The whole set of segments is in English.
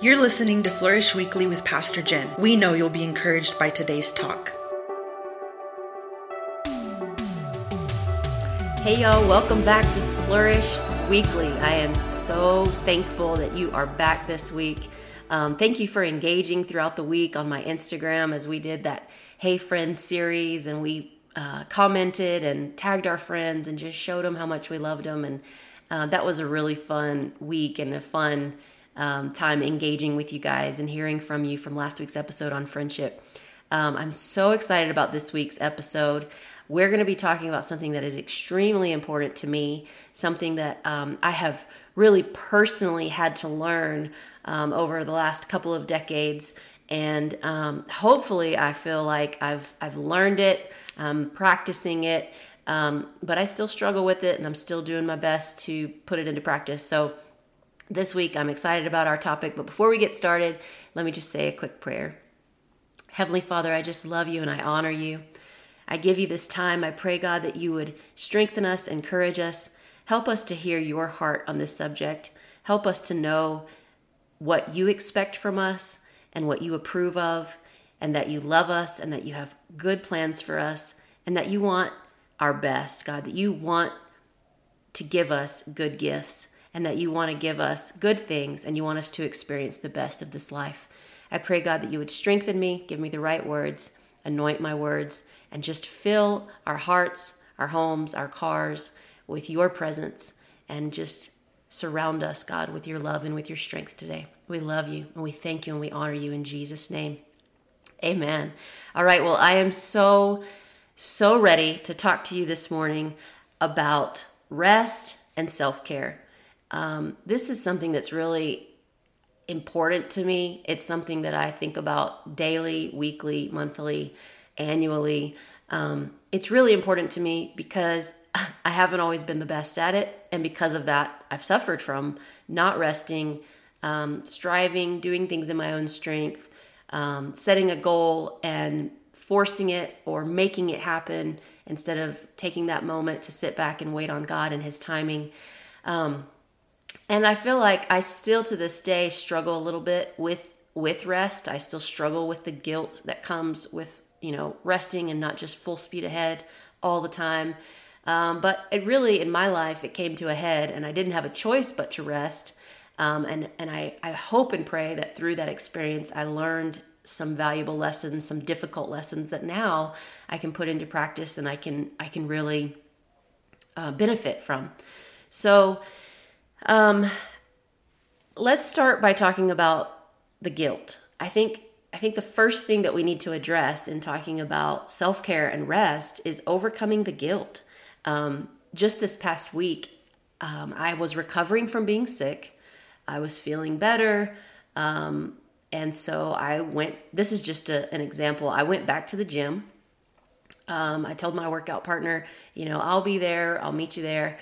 You're listening to Flourish Weekly with Pastor Jen. We know you'll be encouraged by today's talk. Hey, y'all, welcome back to Flourish Weekly. I am so thankful that you are back this week. Um, thank you for engaging throughout the week on my Instagram as we did that Hey Friends series and we uh, commented and tagged our friends and just showed them how much we loved them. And uh, that was a really fun week and a fun um, time engaging with you guys and hearing from you from last week's episode on friendship. Um, I'm so excited about this week's episode. We're going to be talking about something that is extremely important to me, something that um, I have really personally had to learn um, over the last couple of decades. And um, hopefully, I feel like I've I've learned it, I'm practicing it, um, but I still struggle with it, and I'm still doing my best to put it into practice. So, this week I'm excited about our topic. But before we get started, let me just say a quick prayer. Heavenly Father, I just love you and I honor you. I give you this time. I pray, God, that you would strengthen us, encourage us, help us to hear your heart on this subject. Help us to know what you expect from us and what you approve of, and that you love us and that you have good plans for us, and that you want our best, God, that you want to give us good gifts, and that you want to give us good things, and you want us to experience the best of this life. I pray, God, that you would strengthen me, give me the right words, anoint my words, and just fill our hearts, our homes, our cars with your presence, and just surround us, God, with your love and with your strength today. We love you and we thank you and we honor you in Jesus' name. Amen. All right, well, I am so, so ready to talk to you this morning about rest and self care. Um, this is something that's really important to me. It's something that I think about daily, weekly, monthly, annually. Um, it's really important to me because I haven't always been the best at it. And because of that, I've suffered from not resting, um, striving, doing things in my own strength, um, setting a goal and forcing it or making it happen instead of taking that moment to sit back and wait on God and His timing. Um, and I feel like I still to this day struggle a little bit with with rest. I still struggle with the guilt that comes with you know resting and not just full speed ahead all the time. Um, but it really, in my life, it came to a head, and I didn't have a choice but to rest. Um, and and I, I hope and pray that through that experience, I learned some valuable lessons, some difficult lessons that now I can put into practice, and I can I can really uh, benefit from. So, um, let's start by talking about the guilt. I think I think the first thing that we need to address in talking about self care and rest is overcoming the guilt. Um, just this past week, um, I was recovering from being sick. I was feeling better. Um, and so I went, this is just a, an example. I went back to the gym. Um, I told my workout partner, you know, I'll be there, I'll meet you there.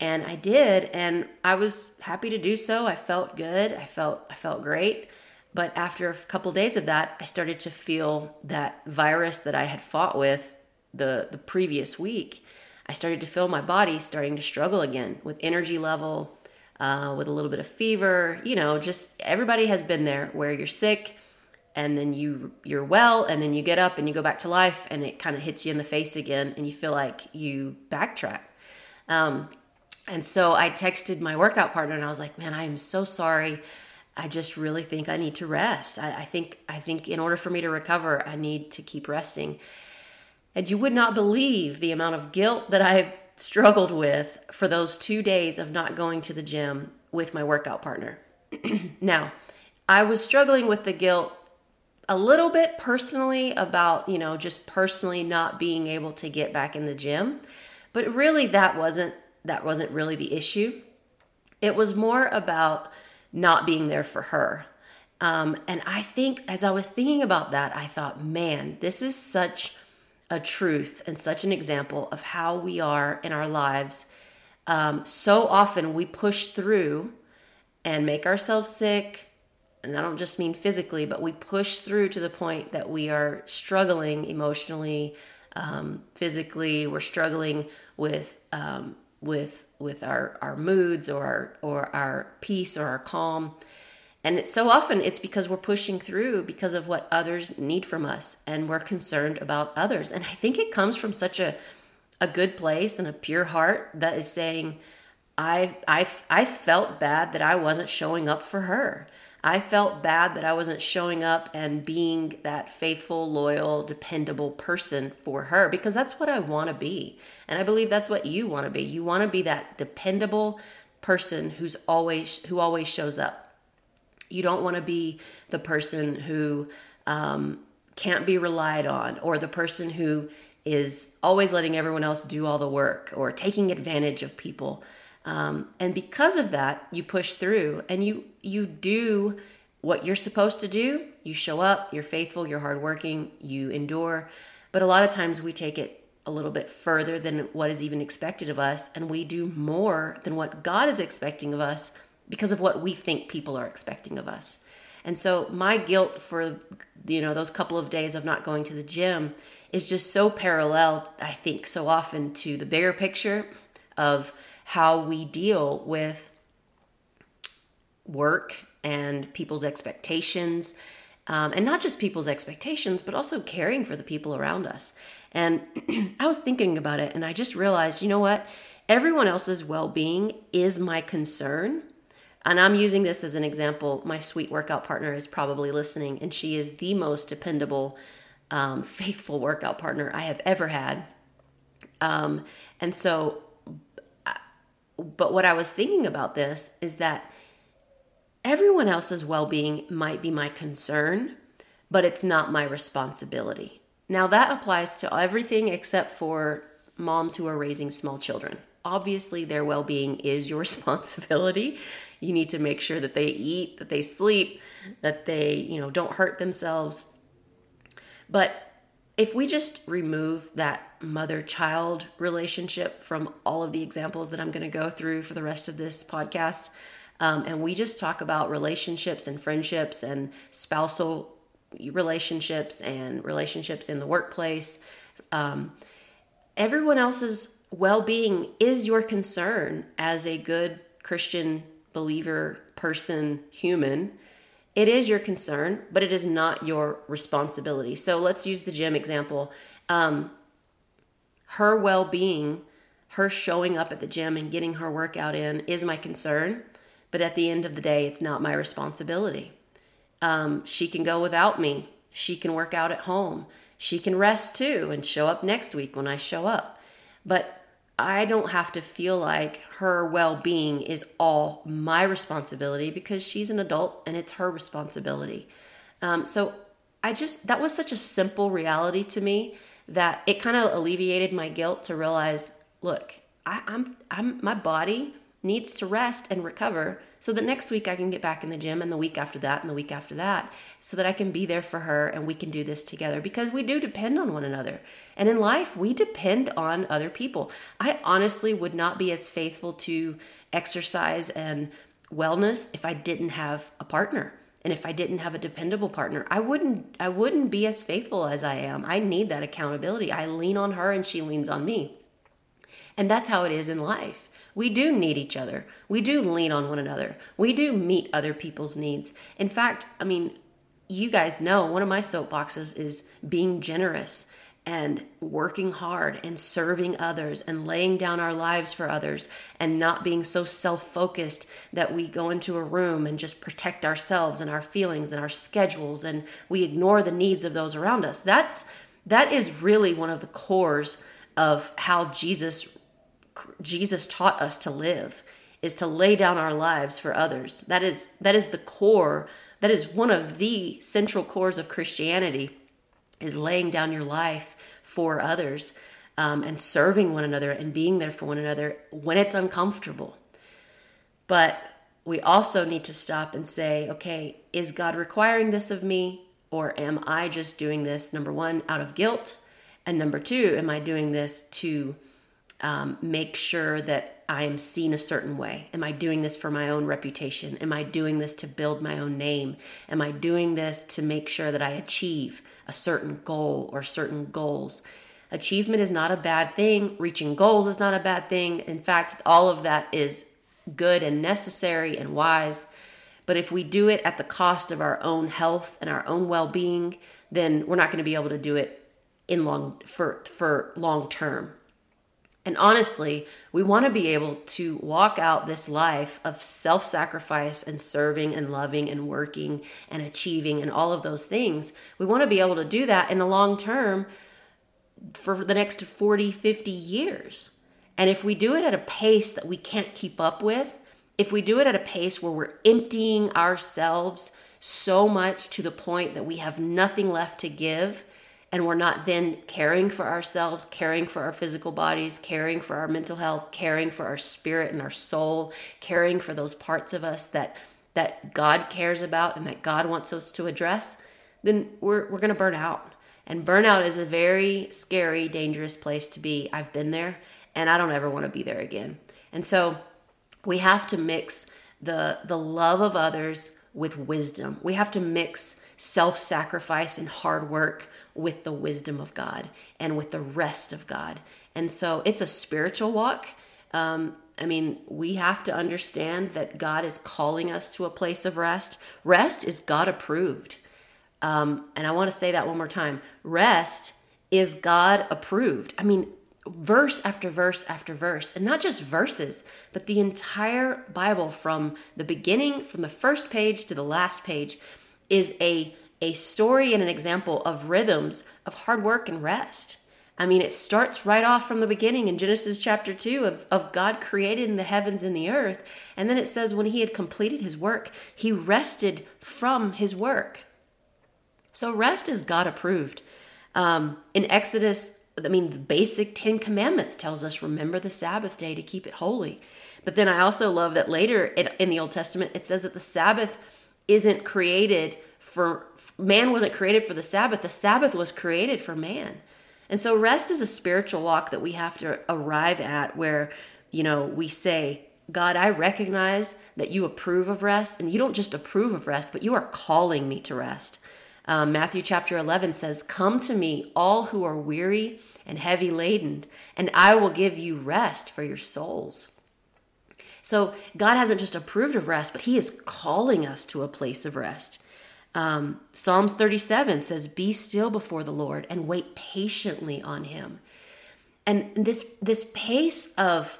And I did, and I was happy to do so. I felt good. I felt I felt great. But after a couple days of that, I started to feel that virus that I had fought with the the previous week. I started to feel my body starting to struggle again with energy level, uh, with a little bit of fever. You know, just everybody has been there where you're sick and then you you're well and then you get up and you go back to life and it kind of hits you in the face again and you feel like you backtrack. Um, and so I texted my workout partner and I was like, man, I am so sorry. I just really think I need to rest. I, I think I think in order for me to recover, I need to keep resting. And you would not believe the amount of guilt that I struggled with for those two days of not going to the gym with my workout partner. now, I was struggling with the guilt a little bit personally about, you know, just personally not being able to get back in the gym. But really that wasn't that wasn't really the issue. It was more about not being there for her. Um, and I think as I was thinking about that, I thought, man, this is such a truth and such an example of how we are in our lives. Um, so often we push through and make ourselves sick. And I don't just mean physically, but we push through to the point that we are struggling emotionally, um, physically. We're struggling with um, with with our our moods or our or our peace or our calm and it's so often it's because we're pushing through because of what others need from us and we're concerned about others and i think it comes from such a a good place and a pure heart that is saying i i i felt bad that i wasn't showing up for her I felt bad that I wasn't showing up and being that faithful, loyal, dependable person for her because that's what I want to be. And I believe that's what you want to be. You want to be that dependable person who's always who always shows up. You don't want to be the person who um, can't be relied on or the person who is always letting everyone else do all the work or taking advantage of people. Um, and because of that, you push through and you you do what you're supposed to do. You show up, you're faithful, you're hardworking, you endure. But a lot of times we take it a little bit further than what is even expected of us, and we do more than what God is expecting of us because of what we think people are expecting of us. And so my guilt for you know those couple of days of not going to the gym is just so parallel, I think, so often to the bigger picture of how we deal with work and people's expectations. Um, and not just people's expectations, but also caring for the people around us. And I was thinking about it and I just realized, you know what? Everyone else's well being is my concern. And I'm using this as an example. My sweet workout partner is probably listening, and she is the most dependable, um, faithful workout partner I have ever had. Um, and so but what I was thinking about this is that everyone else's well being might be my concern, but it's not my responsibility. Now, that applies to everything except for moms who are raising small children. Obviously, their well being is your responsibility. You need to make sure that they eat, that they sleep, that they, you know, don't hurt themselves. But if we just remove that mother child relationship from all of the examples that I'm going to go through for the rest of this podcast, um, and we just talk about relationships and friendships and spousal relationships and relationships in the workplace, um, everyone else's well being is your concern as a good Christian believer, person, human. It is your concern, but it is not your responsibility. So let's use the gym example. Um, her well being, her showing up at the gym and getting her workout in is my concern, but at the end of the day, it's not my responsibility. Um, she can go without me. She can work out at home. She can rest too and show up next week when I show up. But I don't have to feel like her well being is all my responsibility because she's an adult and it's her responsibility. Um, so I just, that was such a simple reality to me that it kind of alleviated my guilt to realize look, I, I'm, I'm, my body needs to rest and recover so that next week I can get back in the gym and the week after that and the week after that so that I can be there for her and we can do this together because we do depend on one another. And in life, we depend on other people. I honestly would not be as faithful to exercise and wellness if I didn't have a partner and if I didn't have a dependable partner. I wouldn't I wouldn't be as faithful as I am. I need that accountability. I lean on her and she leans on me. And that's how it is in life. We do need each other. We do lean on one another. We do meet other people's needs. In fact, I mean, you guys know one of my soapboxes is being generous and working hard and serving others and laying down our lives for others and not being so self focused that we go into a room and just protect ourselves and our feelings and our schedules and we ignore the needs of those around us. That's that is really one of the cores of how Jesus Jesus taught us to live is to lay down our lives for others. That is that is the core. That is one of the central cores of Christianity is laying down your life for others um, and serving one another and being there for one another when it's uncomfortable. But we also need to stop and say, okay, is God requiring this of me? Or am I just doing this, number one, out of guilt? And number two, am I doing this to um, make sure that I am seen a certain way? Am I doing this for my own reputation? Am I doing this to build my own name? Am I doing this to make sure that I achieve a certain goal or certain goals? Achievement is not a bad thing. Reaching goals is not a bad thing. In fact, all of that is good and necessary and wise. But if we do it at the cost of our own health and our own well-being, then we're not going to be able to do it in long for for long term. And honestly, we want to be able to walk out this life of self sacrifice and serving and loving and working and achieving and all of those things. We want to be able to do that in the long term for the next 40, 50 years. And if we do it at a pace that we can't keep up with, if we do it at a pace where we're emptying ourselves so much to the point that we have nothing left to give, and we're not then caring for ourselves, caring for our physical bodies, caring for our mental health, caring for our spirit and our soul, caring for those parts of us that that God cares about and that God wants us to address, then we're we're going to burn out. And burnout is a very scary, dangerous place to be. I've been there and I don't ever want to be there again. And so we have to mix the the love of others with wisdom. We have to mix self-sacrifice and hard work with the wisdom of God and with the rest of God. And so it's a spiritual walk. Um, I mean, we have to understand that God is calling us to a place of rest. Rest is God approved. Um, and I want to say that one more time rest is God approved. I mean, verse after verse after verse, and not just verses, but the entire Bible from the beginning, from the first page to the last page, is a, a story and an example of rhythms of hard work and rest. I mean, it starts right off from the beginning in Genesis chapter 2 of, of God creating the heavens and the earth. And then it says, when he had completed his work, he rested from his work. So rest is God approved. Um, in Exodus, I mean, the basic Ten Commandments tells us remember the Sabbath day to keep it holy. But then I also love that later in the Old Testament it says that the Sabbath isn't created for man wasn't created for the Sabbath. The Sabbath was created for man. And so rest is a spiritual walk that we have to arrive at where, you know, we say, God, I recognize that you approve of rest, and you don't just approve of rest, but you are calling me to rest. Um, Matthew chapter 11 says, Come to me, all who are weary and heavy laden, and I will give you rest for your souls. So God hasn't just approved of rest, but He is calling us to a place of rest. Um, Psalms 37 says, Be still before the Lord and wait patiently on Him. And this, this pace of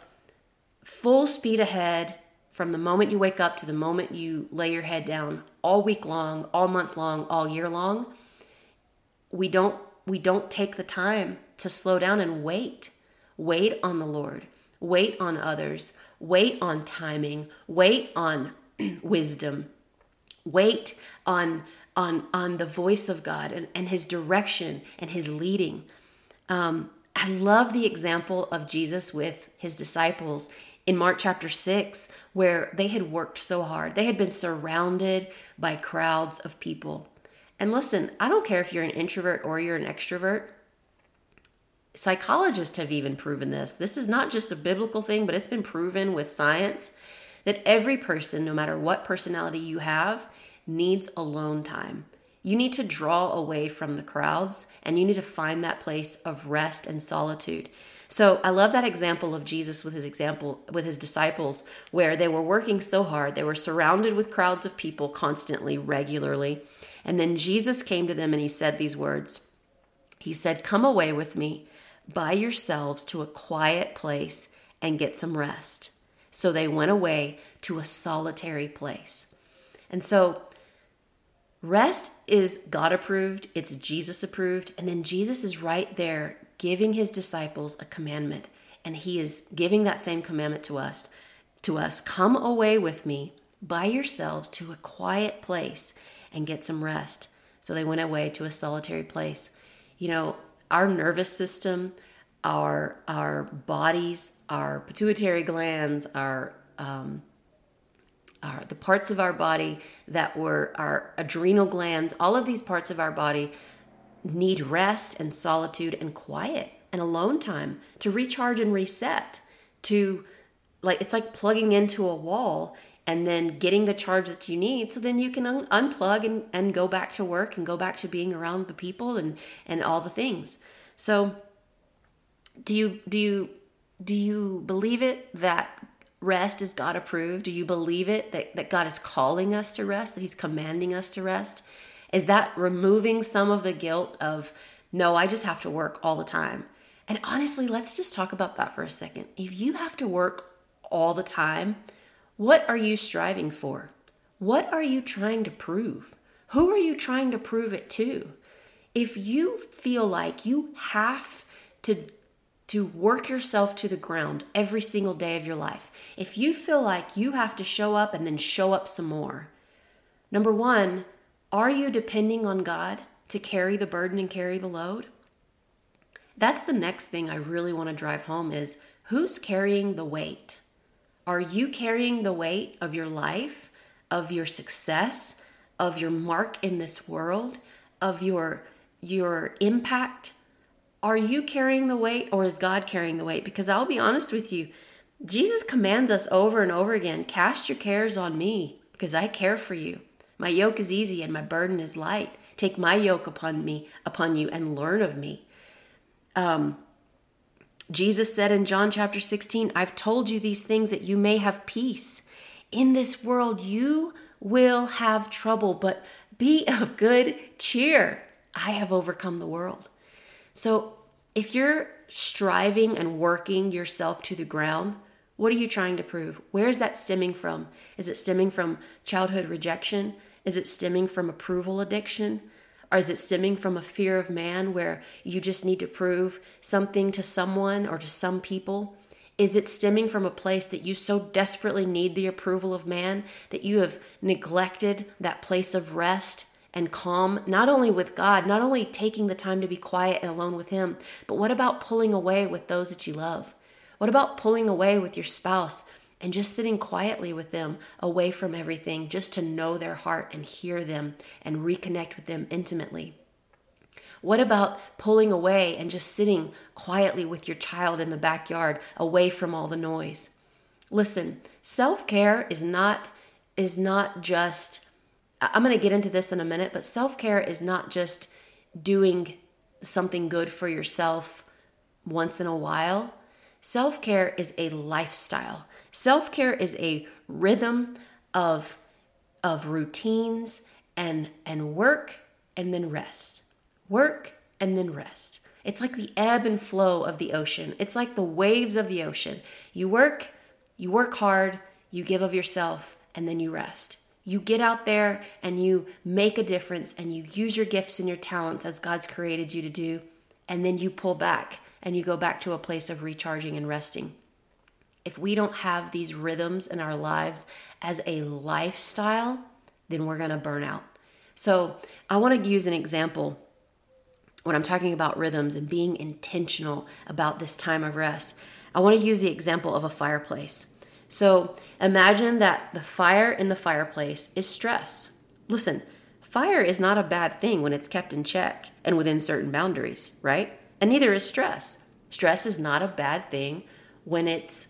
full speed ahead, from the moment you wake up to the moment you lay your head down all week long all month long all year long we don't we don't take the time to slow down and wait wait on the lord wait on others wait on timing wait on wisdom wait on on on the voice of god and, and his direction and his leading um, i love the example of jesus with his disciples in Mark chapter 6 where they had worked so hard. They had been surrounded by crowds of people. And listen, I don't care if you're an introvert or you're an extrovert. Psychologists have even proven this. This is not just a biblical thing, but it's been proven with science that every person, no matter what personality you have, needs alone time. You need to draw away from the crowds and you need to find that place of rest and solitude. So I love that example of Jesus with his example with his disciples where they were working so hard. They were surrounded with crowds of people constantly, regularly. And then Jesus came to them and he said these words. He said, "Come away with me by yourselves to a quiet place and get some rest." So they went away to a solitary place. And so Rest is God approved, it's Jesus approved, and then Jesus is right there giving his disciples a commandment, and he is giving that same commandment to us. To us, come away with me by yourselves to a quiet place and get some rest. So they went away to a solitary place. You know, our nervous system, our our bodies, our pituitary glands, our um, our, the parts of our body that were our adrenal glands, all of these parts of our body need rest and solitude and quiet and alone time to recharge and reset to like it's like plugging into a wall and then getting the charge that you need so then you can un- unplug and, and go back to work and go back to being around the people and and all the things so do you do you do you believe it that rest is God approved? Do you believe it that, that God is calling us to rest, that He's commanding us to rest? Is that removing some of the guilt of, no, I just have to work all the time? And honestly, let's just talk about that for a second. If you have to work all the time, what are you striving for? What are you trying to prove? Who are you trying to prove it to? If you feel like you have to to work yourself to the ground every single day of your life. If you feel like you have to show up and then show up some more, number one, are you depending on God to carry the burden and carry the load? That's the next thing I really want to drive home is who's carrying the weight? Are you carrying the weight of your life, of your success, of your mark in this world, of your your impact? Are you carrying the weight or is God carrying the weight? Because I'll be honest with you, Jesus commands us over and over again cast your cares on me because I care for you. My yoke is easy and my burden is light. Take my yoke upon me, upon you, and learn of me. Um, Jesus said in John chapter 16, I've told you these things that you may have peace. In this world, you will have trouble, but be of good cheer. I have overcome the world. So if you're striving and working yourself to the ground, what are you trying to prove? Where is that stemming from? Is it stemming from childhood rejection? Is it stemming from approval addiction? Or is it stemming from a fear of man where you just need to prove something to someone or to some people? Is it stemming from a place that you so desperately need the approval of man that you have neglected that place of rest and calm, not only with God, not only taking the time to be quiet and alone with Him, but what about pulling away with those that you love? What about pulling away with your spouse and just sitting quietly with them away from everything, just to know their heart and hear them and reconnect with them intimately? What about pulling away and just sitting quietly with your child in the backyard away from all the noise? Listen, self-care is not is not just I'm going to get into this in a minute, but self care is not just doing something good for yourself once in a while. Self care is a lifestyle. Self care is a rhythm of, of routines and, and work and then rest. Work and then rest. It's like the ebb and flow of the ocean. It's like the waves of the ocean. You work, you work hard, you give of yourself, and then you rest. You get out there and you make a difference and you use your gifts and your talents as God's created you to do. And then you pull back and you go back to a place of recharging and resting. If we don't have these rhythms in our lives as a lifestyle, then we're going to burn out. So, I want to use an example when I'm talking about rhythms and being intentional about this time of rest. I want to use the example of a fireplace. So imagine that the fire in the fireplace is stress. Listen, fire is not a bad thing when it's kept in check and within certain boundaries, right? And neither is stress. Stress is not a bad thing when it's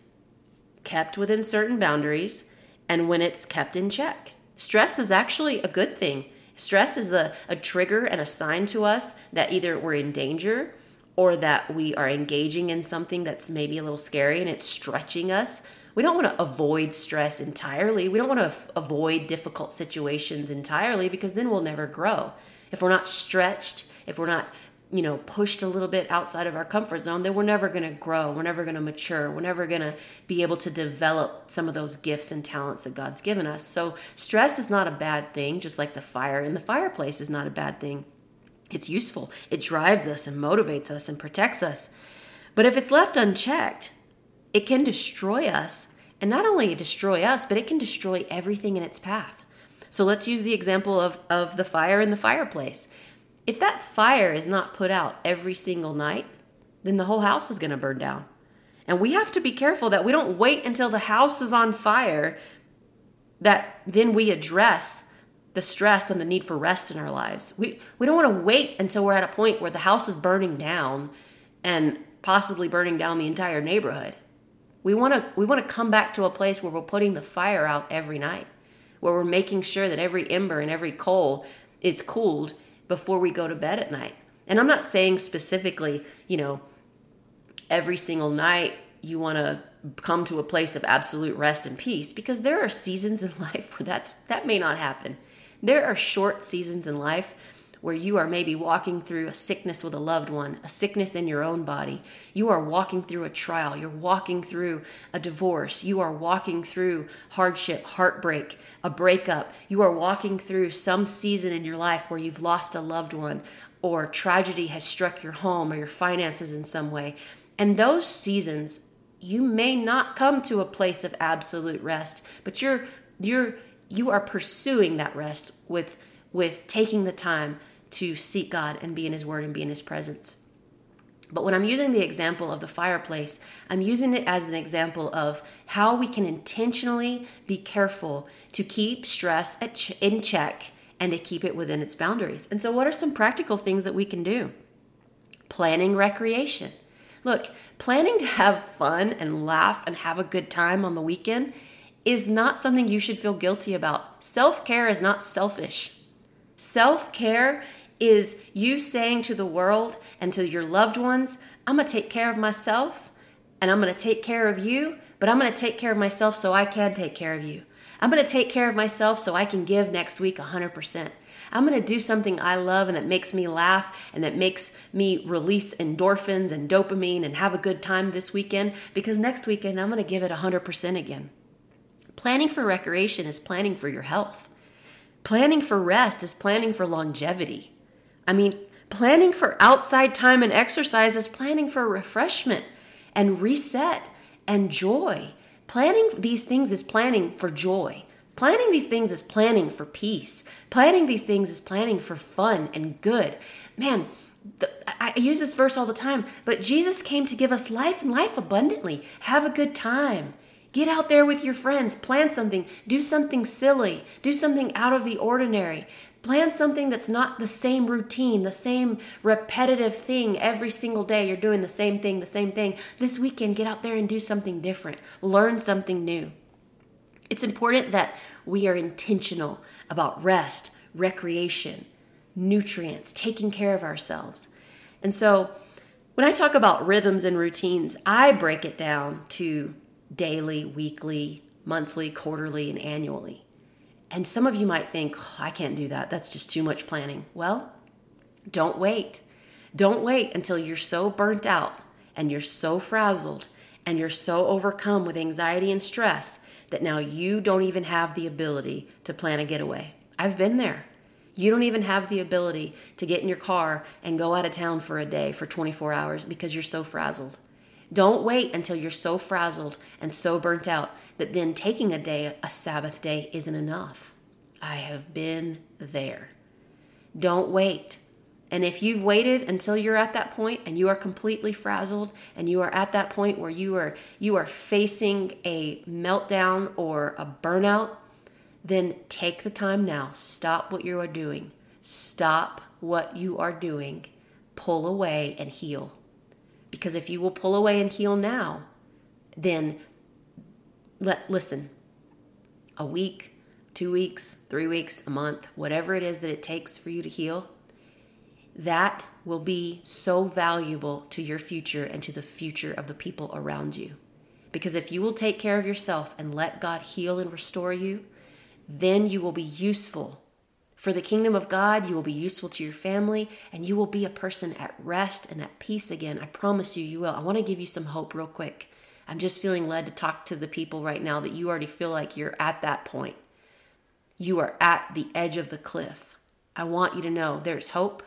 kept within certain boundaries and when it's kept in check. Stress is actually a good thing. Stress is a, a trigger and a sign to us that either we're in danger or that we are engaging in something that's maybe a little scary and it's stretching us we don't want to avoid stress entirely. We don't want to f- avoid difficult situations entirely because then we'll never grow. If we're not stretched, if we're not, you know, pushed a little bit outside of our comfort zone, then we're never going to grow. We're never going to mature. We're never going to be able to develop some of those gifts and talents that God's given us. So, stress is not a bad thing, just like the fire in the fireplace is not a bad thing. It's useful. It drives us and motivates us and protects us. But if it's left unchecked, it can destroy us. And not only destroy us, but it can destroy everything in its path. So let's use the example of, of the fire in the fireplace. If that fire is not put out every single night, then the whole house is going to burn down. And we have to be careful that we don't wait until the house is on fire that then we address the stress and the need for rest in our lives. We we don't want to wait until we're at a point where the house is burning down and possibly burning down the entire neighborhood. We want to we want to come back to a place where we're putting the fire out every night, where we're making sure that every ember and every coal is cooled before we go to bed at night. And I'm not saying specifically, you know, every single night you want to come to a place of absolute rest and peace because there are seasons in life where that's that may not happen. There are short seasons in life where you are maybe walking through a sickness with a loved one, a sickness in your own body. You are walking through a trial, you're walking through a divorce, you are walking through hardship, heartbreak, a breakup. You are walking through some season in your life where you've lost a loved one or tragedy has struck your home or your finances in some way. And those seasons, you may not come to a place of absolute rest, but you're you're you are pursuing that rest with with taking the time to seek God and be in his word and be in his presence. But when I'm using the example of the fireplace, I'm using it as an example of how we can intentionally be careful to keep stress in check and to keep it within its boundaries. And so, what are some practical things that we can do? Planning recreation. Look, planning to have fun and laugh and have a good time on the weekend is not something you should feel guilty about. Self care is not selfish. Self care is you saying to the world and to your loved ones, I'm going to take care of myself and I'm going to take care of you, but I'm going to take care of myself so I can take care of you. I'm going to take care of myself so I can give next week 100%. I'm going to do something I love and that makes me laugh and that makes me release endorphins and dopamine and have a good time this weekend because next weekend I'm going to give it 100% again. Planning for recreation is planning for your health. Planning for rest is planning for longevity. I mean, planning for outside time and exercise is planning for refreshment and reset and joy. Planning these things is planning for joy. Planning these things is planning for peace. Planning these things is planning for fun and good. Man, the, I use this verse all the time, but Jesus came to give us life and life abundantly. Have a good time. Get out there with your friends, plan something, do something silly, do something out of the ordinary. Plan something that's not the same routine, the same repetitive thing every single day. You're doing the same thing, the same thing. This weekend, get out there and do something different. Learn something new. It's important that we are intentional about rest, recreation, nutrients, taking care of ourselves. And so, when I talk about rhythms and routines, I break it down to daily, weekly, monthly, quarterly, and annually. And some of you might think, oh, I can't do that. That's just too much planning. Well, don't wait. Don't wait until you're so burnt out and you're so frazzled and you're so overcome with anxiety and stress that now you don't even have the ability to plan a getaway. I've been there. You don't even have the ability to get in your car and go out of town for a day for 24 hours because you're so frazzled. Don't wait until you're so frazzled and so burnt out that then taking a day, a Sabbath day, isn't enough. I have been there. Don't wait. And if you've waited until you're at that point and you are completely frazzled and you are at that point where you are you are facing a meltdown or a burnout, then take the time now. Stop what you are doing. Stop what you are doing. Pull away and heal. Because if you will pull away and heal now, then let listen. A week, 2 weeks, 3 weeks, a month, whatever it is that it takes for you to heal, that will be so valuable to your future and to the future of the people around you. Because if you will take care of yourself and let God heal and restore you, then you will be useful for the kingdom of God, you will be useful to your family and you will be a person at rest and at peace again. I promise you, you will. I want to give you some hope real quick. I'm just feeling led to talk to the people right now that you already feel like you're at that point. You are at the edge of the cliff. I want you to know there's hope.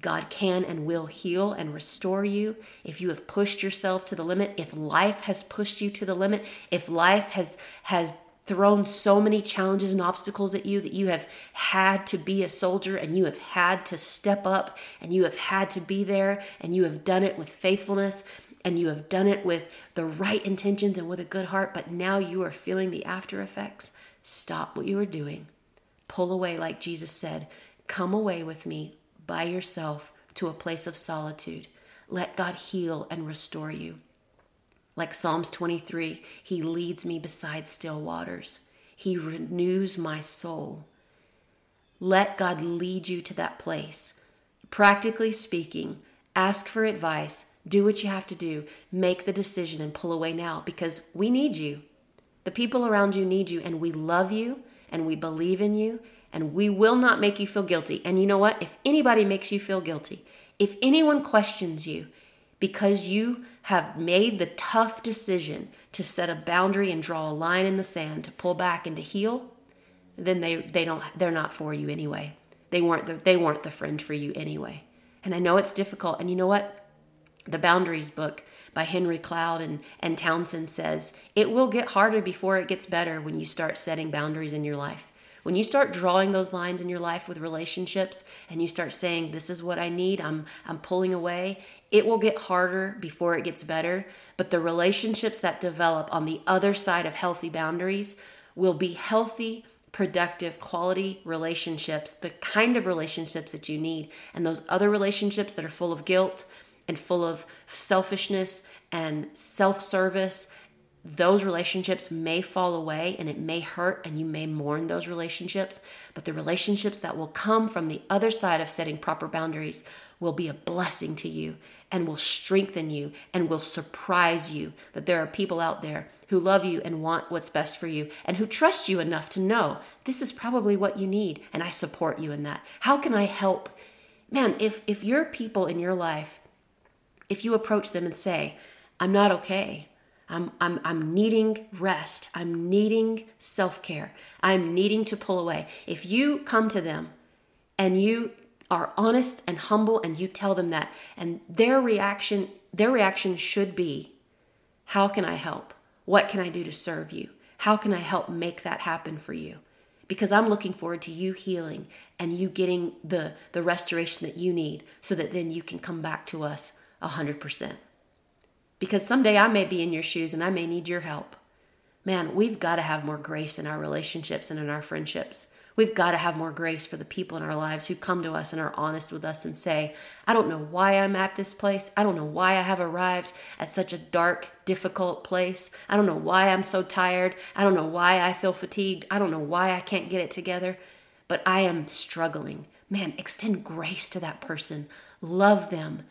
God can and will heal and restore you if you have pushed yourself to the limit, if life has pushed you to the limit, if life has has thrown so many challenges and obstacles at you that you have had to be a soldier and you have had to step up and you have had to be there and you have done it with faithfulness and you have done it with the right intentions and with a good heart, but now you are feeling the after effects, stop what you are doing. Pull away, like Jesus said. Come away with me by yourself to a place of solitude. Let God heal and restore you. Like Psalms 23, He leads me beside still waters. He renews my soul. Let God lead you to that place. Practically speaking, ask for advice, Do what you have to do. Make the decision and pull away now because we need you. The people around you need you, and we love you and we believe in you, and we will not make you feel guilty. And you know what? If anybody makes you feel guilty, if anyone questions you because you have made the tough decision to set a boundary and draw a line in the sand to pull back and to heal, then they, they don't they're not for you anyway. They weren't the, they weren't the friend for you anyway. And I know it's difficult. And you know what? The Boundaries book by Henry Cloud and, and Townsend says it will get harder before it gets better when you start setting boundaries in your life. When you start drawing those lines in your life with relationships and you start saying, This is what I need, I'm, I'm pulling away, it will get harder before it gets better. But the relationships that develop on the other side of healthy boundaries will be healthy productive, quality relationships, the kind of relationships that you need. And those other relationships that are full of guilt and full of selfishness and self service, those relationships may fall away and it may hurt and you may mourn those relationships. But the relationships that will come from the other side of setting proper boundaries will be a blessing to you and will strengthen you and will surprise you that there are people out there who love you and want what's best for you and who trust you enough to know this is probably what you need and I support you in that. How can I help? Man, if if your people in your life if you approach them and say, "I'm not okay. I'm I'm I'm needing rest. I'm needing self-care. I'm needing to pull away." If you come to them and you are honest and humble and you tell them that and their reaction their reaction should be, "How can I help?" What can I do to serve you? How can I help make that happen for you? Because I'm looking forward to you healing and you getting the, the restoration that you need so that then you can come back to us 100%. Because someday I may be in your shoes and I may need your help. Man, we've got to have more grace in our relationships and in our friendships. We've got to have more grace for the people in our lives who come to us and are honest with us and say, I don't know why I'm at this place. I don't know why I have arrived at such a dark, difficult place. I don't know why I'm so tired. I don't know why I feel fatigued. I don't know why I can't get it together, but I am struggling. Man, extend grace to that person. Love them.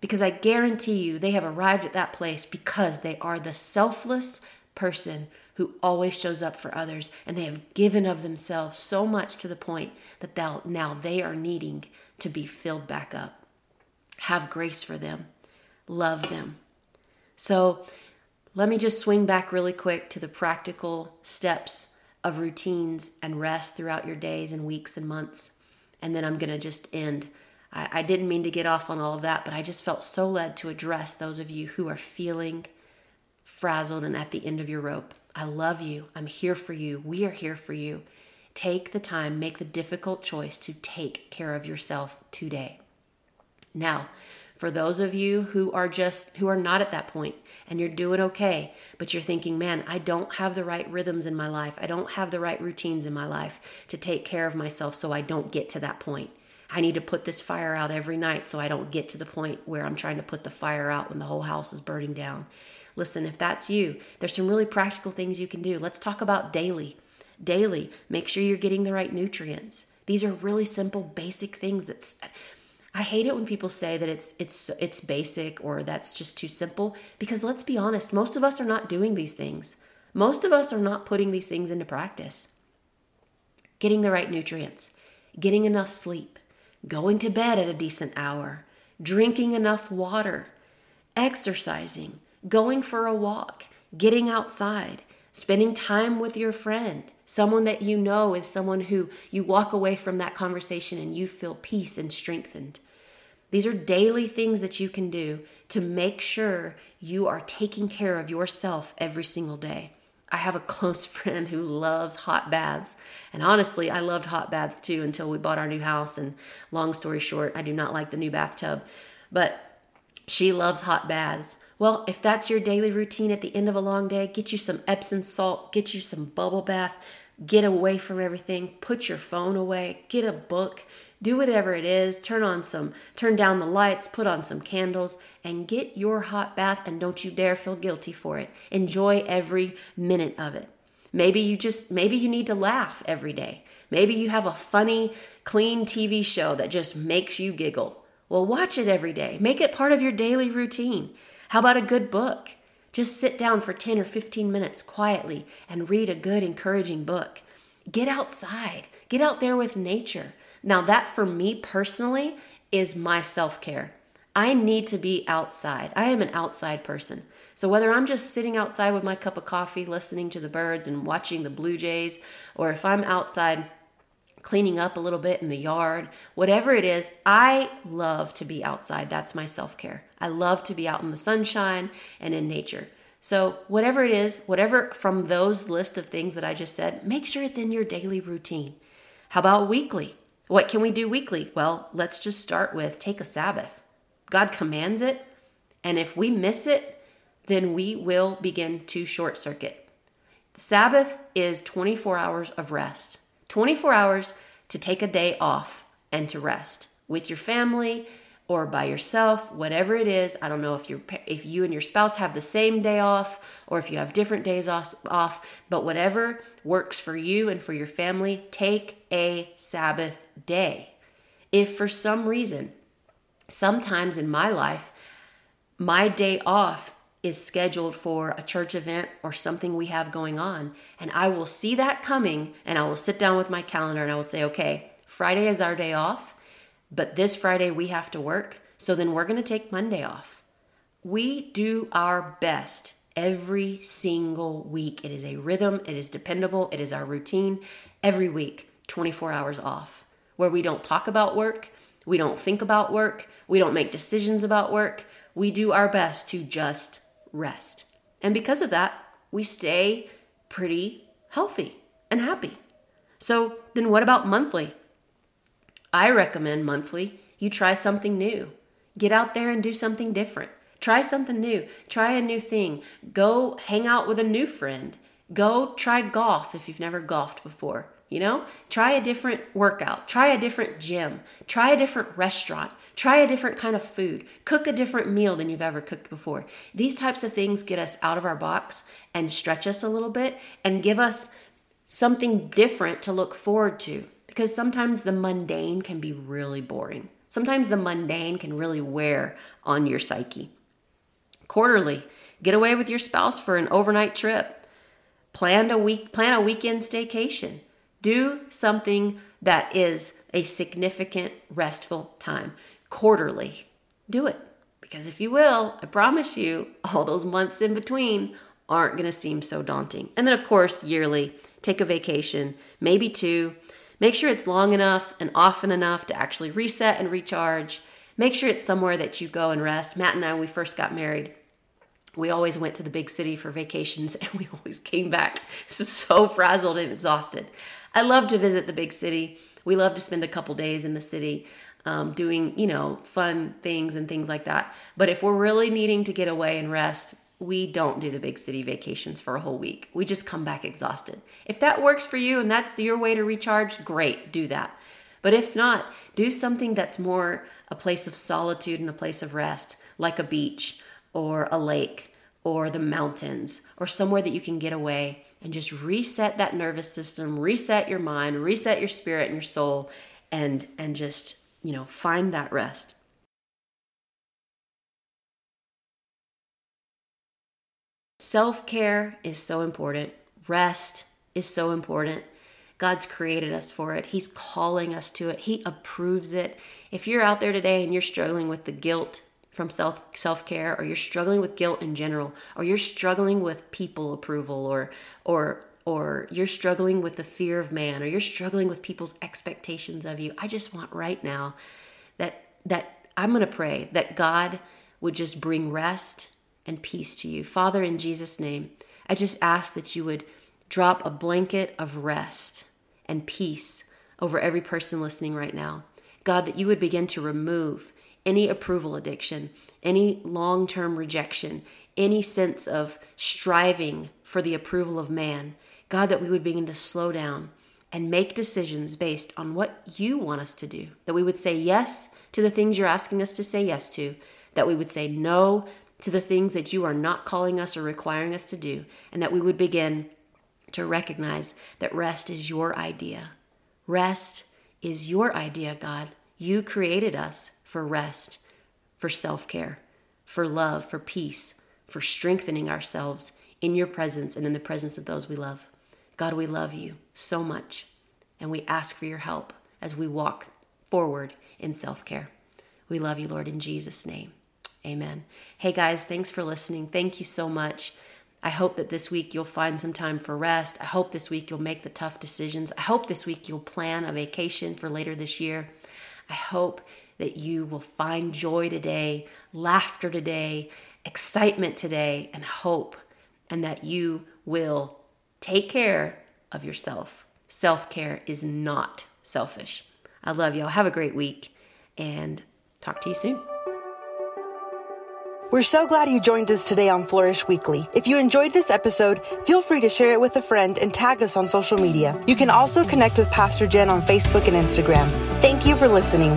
Because I guarantee you they have arrived at that place because they are the selfless person who always shows up for others and they have given of themselves so much to the point that now they are needing to be filled back up. Have grace for them, love them. So, let me just swing back really quick to the practical steps of routines and rest throughout your days and weeks and months. And then I'm going to just end. I, I, didn't mean to get off on all of that, but I just felt so led to address those of you who are feeling frazzled and at the end of your rope. I love you. I'm here for you. We are here for you. Take the time, make the difficult choice to take care of yourself today. Now, for those of you who are just who are not at that point and you're doing okay but you're thinking man i don't have the right rhythms in my life i don't have the right routines in my life to take care of myself so i don't get to that point i need to put this fire out every night so i don't get to the point where i'm trying to put the fire out when the whole house is burning down Listen, if that's you, there's some really practical things you can do. Let's talk about daily. Daily, make sure you're getting the right nutrients. These are really simple, basic things that's I hate it when people say that it's it's it's basic or that's just too simple because let's be honest, most of us are not doing these things. Most of us are not putting these things into practice. Getting the right nutrients, getting enough sleep, going to bed at a decent hour, drinking enough water, exercising, going for a walk, getting outside, spending time with your friend, someone that you know is someone who you walk away from that conversation and you feel peace and strengthened. These are daily things that you can do to make sure you are taking care of yourself every single day. I have a close friend who loves hot baths. And honestly, I loved hot baths too until we bought our new house. And long story short, I do not like the new bathtub. But she loves hot baths. Well, if that's your daily routine at the end of a long day, get you some Epsom salt, get you some bubble bath, get away from everything, put your phone away, get a book, do whatever it is, turn on some, turn down the lights, put on some candles, and get your hot bath and don't you dare feel guilty for it. Enjoy every minute of it. Maybe you just, maybe you need to laugh every day. Maybe you have a funny, clean TV show that just makes you giggle. Well, watch it every day. Make it part of your daily routine. How about a good book? Just sit down for 10 or 15 minutes quietly and read a good, encouraging book. Get outside, get out there with nature. Now, that for me personally is my self care. I need to be outside. I am an outside person. So, whether I'm just sitting outside with my cup of coffee, listening to the birds and watching the blue jays, or if I'm outside cleaning up a little bit in the yard, whatever it is, I love to be outside. That's my self care. I love to be out in the sunshine and in nature. So, whatever it is, whatever from those list of things that I just said, make sure it's in your daily routine. How about weekly? What can we do weekly? Well, let's just start with take a Sabbath. God commands it, and if we miss it, then we will begin to short circuit. The Sabbath is 24 hours of rest. 24 hours to take a day off and to rest with your family or by yourself, whatever it is. I don't know if you if you and your spouse have the same day off or if you have different days off, off, but whatever works for you and for your family, take a Sabbath day. If for some reason, sometimes in my life, my day off is scheduled for a church event or something we have going on. And I will see that coming and I will sit down with my calendar and I will say, okay, Friday is our day off, but this Friday we have to work. So then we're going to take Monday off. We do our best every single week. It is a rhythm, it is dependable, it is our routine every week, 24 hours off, where we don't talk about work, we don't think about work, we don't make decisions about work. We do our best to just rest. And because of that, we stay pretty healthy and happy. So, then what about monthly? I recommend monthly you try something new. Get out there and do something different. Try something new. Try a new thing. Go hang out with a new friend. Go try golf if you've never golfed before. You know, try a different workout, try a different gym, try a different restaurant, try a different kind of food, cook a different meal than you've ever cooked before. These types of things get us out of our box and stretch us a little bit and give us something different to look forward to because sometimes the mundane can be really boring. Sometimes the mundane can really wear on your psyche. Quarterly, get away with your spouse for an overnight trip. Plan a week plan a weekend staycation do something that is a significant restful time quarterly. Do it. Because if you will, I promise you, all those months in between aren't going to seem so daunting. And then, of course, yearly, take a vacation, maybe two. Make sure it's long enough and often enough to actually reset and recharge. Make sure it's somewhere that you go and rest. Matt and I, when we first got married, we always went to the big city for vacations and we always came back so frazzled and exhausted. I love to visit the big city. We love to spend a couple days in the city um, doing, you know, fun things and things like that. But if we're really needing to get away and rest, we don't do the big city vacations for a whole week. We just come back exhausted. If that works for you and that's your way to recharge, great, do that. But if not, do something that's more a place of solitude and a place of rest, like a beach or a lake or the mountains or somewhere that you can get away and just reset that nervous system, reset your mind, reset your spirit and your soul and and just, you know, find that rest. Self-care is so important. Rest is so important. God's created us for it. He's calling us to it. He approves it. If you're out there today and you're struggling with the guilt from self self-care or you're struggling with guilt in general or you're struggling with people approval or or or you're struggling with the fear of man or you're struggling with people's expectations of you i just want right now that that i'm going to pray that god would just bring rest and peace to you father in jesus name i just ask that you would drop a blanket of rest and peace over every person listening right now god that you would begin to remove any approval addiction, any long term rejection, any sense of striving for the approval of man. God, that we would begin to slow down and make decisions based on what you want us to do. That we would say yes to the things you're asking us to say yes to, that we would say no to the things that you are not calling us or requiring us to do, and that we would begin to recognize that rest is your idea. Rest is your idea, God. You created us for rest, for self care, for love, for peace, for strengthening ourselves in your presence and in the presence of those we love. God, we love you so much, and we ask for your help as we walk forward in self care. We love you, Lord, in Jesus' name. Amen. Hey, guys, thanks for listening. Thank you so much. I hope that this week you'll find some time for rest. I hope this week you'll make the tough decisions. I hope this week you'll plan a vacation for later this year. I hope that you will find joy today, laughter today, excitement today, and hope, and that you will take care of yourself. Self care is not selfish. I love y'all. Have a great week and talk to you soon. We're so glad you joined us today on Flourish Weekly. If you enjoyed this episode, feel free to share it with a friend and tag us on social media. You can also connect with Pastor Jen on Facebook and Instagram. Thank you for listening.